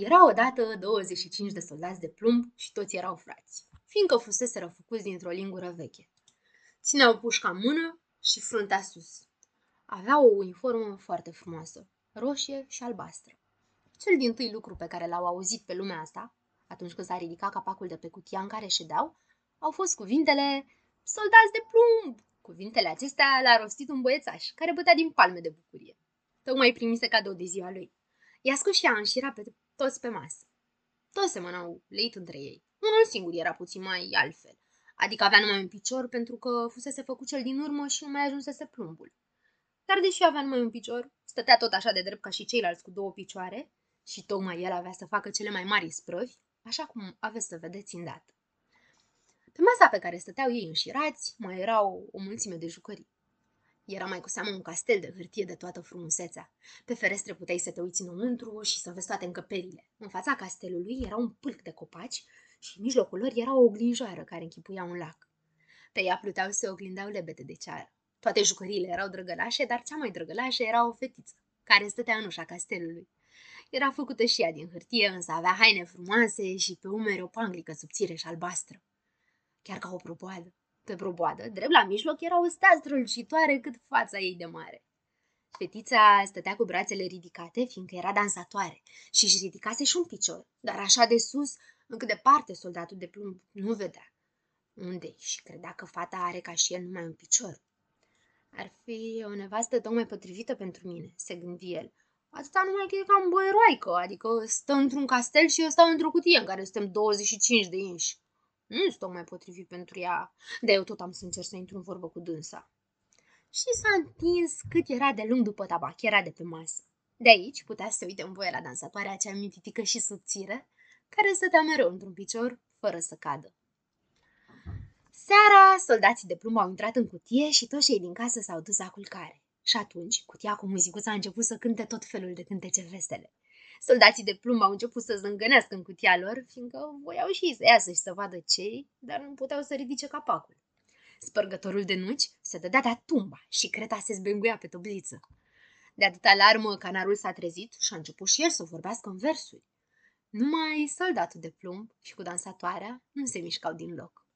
Era odată 25 de soldați de plumb și toți erau frați, fiindcă fuseseră făcuți dintr-o lingură veche. Țineau pușca în mână și fruntea sus. Aveau o uniformă foarte frumoasă, roșie și albastră. Cel din tâi lucru pe care l-au auzit pe lumea asta, atunci când s-a ridicat capacul de pe cutia în care ședeau, au fost cuvintele Soldați de plumb! Cuvintele acestea le-a rostit un băiețaș, care bătea din palme de bucurie. Tocmai primise cadou de ziua lui. I-a scos și a înșirat pe toți pe masă. Toți semănau leit între ei. Unul singur era puțin mai altfel. Adică avea numai un picior pentru că fusese făcut cel din urmă și nu mai ajunsese plumbul. Dar deși avea numai un picior, stătea tot așa de drept ca și ceilalți cu două picioare și tocmai el avea să facă cele mai mari sprăvi, așa cum aveți să vedeți îndată. Pe masa pe care stăteau ei înșirați, mai erau o mulțime de jucării. Era mai cu seamă un castel de hârtie de toată frumusețea. Pe ferestre puteai să te uiți înăuntru și să vezi toate încăperile. În fața castelului era un pâlc de copaci și în mijlocul lor era o oglinjoară care închipuia un lac. Pe ea pluteau se oglindeau lebede de ceară. Toate jucăriile erau drăgălașe, dar cea mai drăgălașă era o fetiță, care stătea în ușa castelului. Era făcută și ea din hârtie, însă avea haine frumoase și pe umeri o panglică subțire și albastră. Chiar ca o propoadă. Pe proboadă, drept la mijloc, era o stea strălucitoare cât fața ei de mare. Fetița stătea cu brațele ridicate, fiindcă era dansatoare, și își ridicase și un picior, dar așa de sus, încât departe soldatul de plumb nu vedea. Unde? Și credea că fata are ca și el numai un picior. Ar fi o nevastă tocmai potrivită pentru mine, se gândi el. Atâta numai că e cam băieroaică, adică stă într-un castel și eu stau într-o cutie în care suntem 25 de inși. Nu sunt tocmai potrivit pentru ea, dar eu tot am să încerc să intru în vorbă cu dânsa. Și s-a întins cât era de lung după tabachera de pe masă. De aici putea să se uite în voie la dansatoarea acea mititică și subțire, care stătea mereu într-un picior, fără să cadă. Seara, soldații de plumb au intrat în cutie și toți cei din casă s-au dus la culcare. Și atunci, cutia cu muzicuța a început să cânte tot felul de cântece vesele. Soldații de plumb au început să zângănească în cutia lor, fiindcă voiau și ei să iasă și să vadă cei, dar nu puteau să ridice capacul. Spărgătorul de nuci se dădea de tumba și creta se zbenguia pe tobliță. De atâta alarmă, canarul s-a trezit și a început și el să vorbească în versuri. Numai soldatul de plumb și cu dansatoarea nu se mișcau din loc.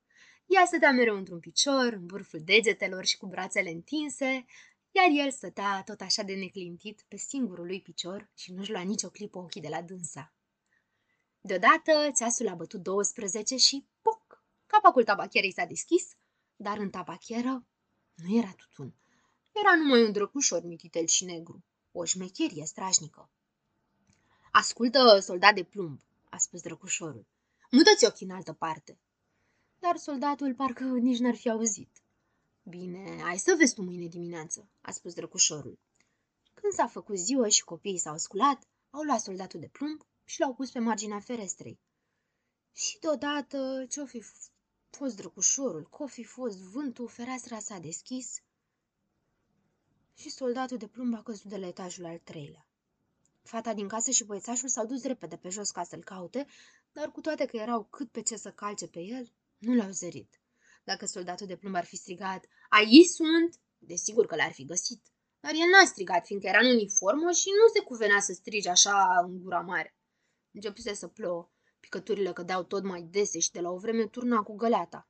Ea stătea mereu într-un picior, în vârful degetelor și cu brațele întinse, iar el stătea tot așa de neclintit pe singurul lui picior și nu-și lua nicio clipă ochii de la dânsa. Deodată țeasul a bătut 12 și, poc, capacul tabachierei s-a deschis, dar în tabachieră nu era tutun. Era numai un drăcușor mititel și negru, o șmecherie strașnică. Ascultă, soldat de plumb, a spus drăcușorul. Mută-ți ochii în altă parte. Dar soldatul parcă nici n-ar fi auzit. Bine, hai să vezi tu mâine dimineață, a spus drăcușorul. Când s-a făcut ziua și copiii s-au sculat, au luat soldatul de plumb și l-au pus pe marginea ferestrei. Și deodată, ce-o fi fost drăcușorul, că fi fost vântul, fereastra s-a deschis și soldatul de plumb a căzut de la etajul al treilea. Fata din casă și băiețașul s-au dus repede pe jos ca să-l caute, dar cu toate că erau cât pe ce să calce pe el, nu l-au zărit. Dacă soldatul de plumb ar fi strigat, aici sunt, desigur că l-ar fi găsit. Dar el n-a strigat, fiindcă era în uniformă și nu se cuvenea să strige așa în gura mare. Începuse să plouă. Picăturile cădeau tot mai dese și de la o vreme turna cu găleata.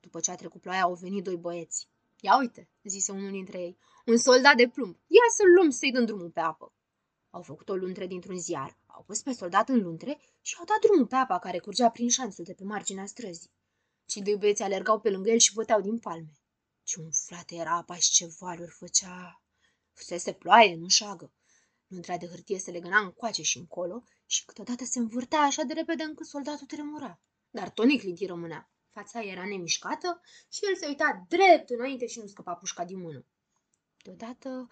După ce a trecut ploaia, au venit doi băieți. Ia uite, zise unul dintre ei, un soldat de plumb. Ia să-l luăm să-i dăm drumul pe apă. Au făcut o luntre dintr-un ziar, au pus pe soldat în luntre și au dat drumul pe apa care curgea prin șanțul de pe marginea străzii. Cei doi băieți alergau pe lângă el și băteau din palme. Ce umflată era apa și ce valuri făcea. Fusese ploaie, nu șagă. Luntra de hârtie se legăna încoace și încolo și câteodată se învârtea așa de repede încât soldatul tremura. Dar tonic Linti rămânea. Fața era nemișcată și el se uita drept înainte și nu scăpa pușca din mână. Deodată,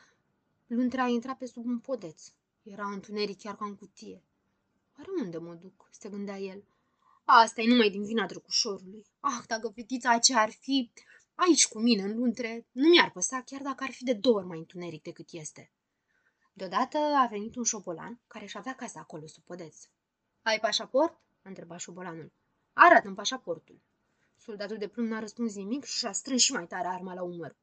luntra a intrat pe sub un podeț. Era întuneric chiar ca în cutie. Oare unde mă duc? se gândea el. Asta e numai din vina drăgușorului. Ah, dacă fetița aceea ar fi aici cu mine, în luntre, nu mi-ar păsa chiar dacă ar fi de două ori mai întuneric decât este. Deodată a venit un șobolan care își avea casa acolo sub podeț. Ai pașaport?" a întrebat șobolanul. Arată-mi pașaportul. Soldatul de plumb n-a răspuns nimic și și-a strâns și mai tare arma la umăr.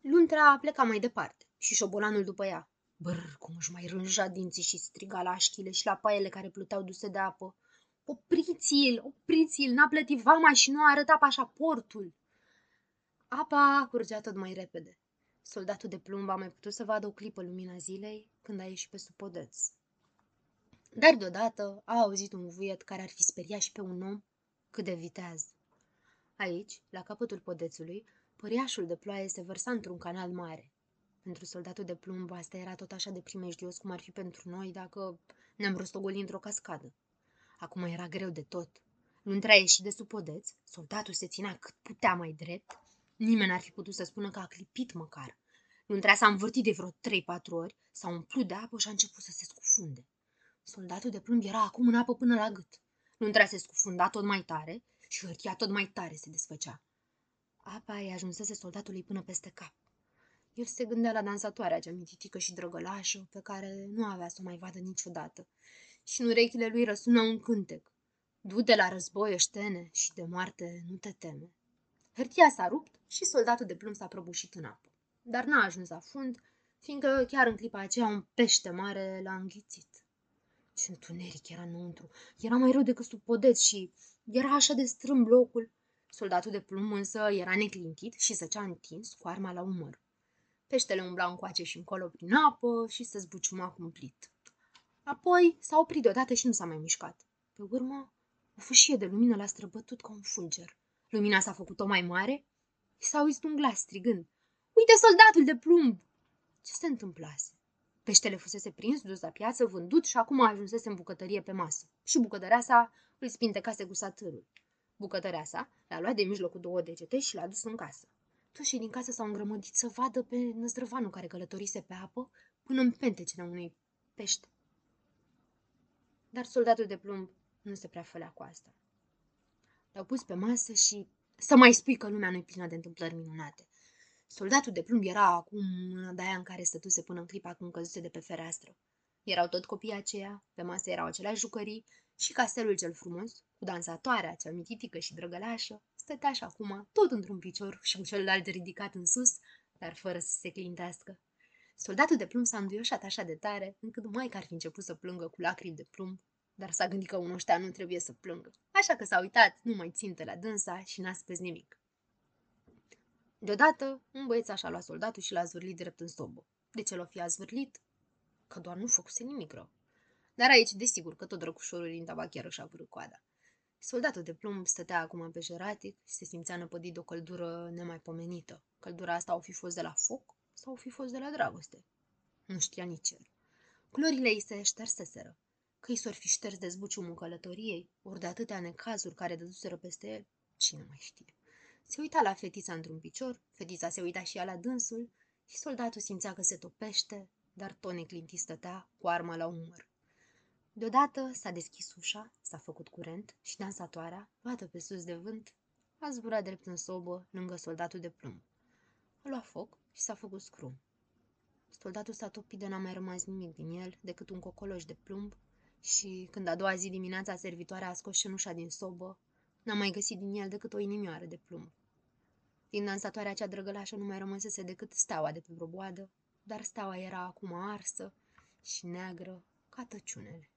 Luntra a plecat mai departe și șobolanul după ea. Brr, cum își mai rânja dinții și striga la așchile și la paiele care pluteau duse de apă. Opriți-l, opriți-l, n-a plătit vama și nu a arătat pașaportul. Apa curgea tot mai repede. Soldatul de plumb a mai putut să vadă o clipă lumina zilei când a ieșit pe sub podeț. Dar deodată a auzit un vuiet care ar fi speriat și pe un om cât de viteaz. Aici, la capătul podețului, păriașul de ploaie se vărsa într-un canal mare. Pentru soldatul de plumb asta era tot așa de primejdios cum ar fi pentru noi dacă ne-am rostogolit într-o cascadă. Acum era greu de tot. Între a ieși de sub podeț, soldatul se ținea cât putea mai drept. Nimeni n-ar fi putut să spună că a clipit măcar. Luntrea s-a învârtit de vreo 3-4 ori, s-a umplut de apă și a început să se scufunde. Soldatul de plumb era acum în apă până la gât. Luntrea se scufunda tot mai tare și hârtia tot mai tare se desfăcea. Apa îi ajunsese soldatului până peste cap. El se gândea la dansatoarea cea mititică și drăgălașă, pe care nu avea să o mai vadă niciodată. Și în urechile lui răsună un cântec. Du-te la război, oștene, și de moarte nu te teme. Hârtia s-a rupt și soldatul de plumb s-a prăbușit în apă. Dar n-a ajuns la fund, fiindcă chiar în clipa aceea un pește mare l-a înghițit. Ce întuneric era înăuntru. Era mai rău decât sub podeț și era așa de strâmb locul. Soldatul de plumb însă era neclintit și zăcea întins cu arma la umăr. Peștele umbla încoace și încolo prin apă și se zbuciuma cumplit. Apoi s-a oprit deodată și nu s-a mai mișcat. Pe urmă, o fâșie de lumină l-a străbătut ca un fulger. Lumina s-a făcut-o mai mare și s-a auzit un glas strigând. Uite soldatul de plumb! Ce se întâmplase? Peștele fusese prins, dus la piață, vândut și acum ajunsese în bucătărie pe masă. Și bucătărea sa îl spintecase cu satârul. Bucătărea sa l-a luat de mijlocul două degete și l-a dus în casă. Toți din casă s-au îngrămădit să vadă pe năzdrăvanul care călătorise pe apă până în pentecele unui pește. Dar soldatul de plumb nu se prea fălea cu asta. L-au pus pe masă și să mai spui că lumea nu-i plină de întâmplări minunate. Soldatul de plumb era acum de aia în care stătuse până în clipa când căzuse de pe fereastră. Erau tot copiii aceia, pe masă erau aceleași jucării și castelul cel frumos, cu dansatoarea cea mititică și drăgălașă, stătea și acum tot într-un picior și cu celălalt ridicat în sus, dar fără să se clintească. Soldatul de plumb s-a înduioșat așa de tare, încât mai ar fi început să plângă cu lacrimi de plumb, dar s-a gândit că un ăștia nu trebuie să plângă. Așa că s-a uitat nu mai țintă la dânsa și n-a spus nimic. Deodată, un băieț așa luat soldatul și l-a zvârlit drept în sobă. De ce l-o fi zvârlit? Că doar nu făcuse nimic rău. Dar aici, desigur, că tot drăgușorul din tabachiară și-a vărut coada. Soldatul de plumb stătea acum pe jeratic și se simțea năpădit de o căldură nemaipomenită. Căldura asta au fi fost de la foc sau au fi fost de la dragoste. Nu știa nici el. Culorile ei se șterseseră. Că i s-or fi șters de zbuciumul călătoriei, ori de atâtea necazuri care dăduseră peste el, cine mai știe. Se uita la fetița într-un picior, fetița se uita și ea la dânsul și soldatul simțea că se topește, dar tot neclintit stătea cu arma la umăr. Deodată s-a deschis ușa, s-a făcut curent și dansatoarea, luată pe sus de vânt, a zburat drept în sobă lângă soldatul de plumb. A luat foc și s-a făcut scrum. Soldatul s-a topit de n-a mai rămas nimic din el decât un cocoloș de plumb și, când a doua zi dimineața servitoarea a scos cenușa din sobă, n-a mai găsit din el decât o inimioară de plumb. Din dansatoarea cea drăgălașă nu mai rămăsese decât steaua de pe broboadă, dar steaua era acum arsă și neagră ca tăciunele.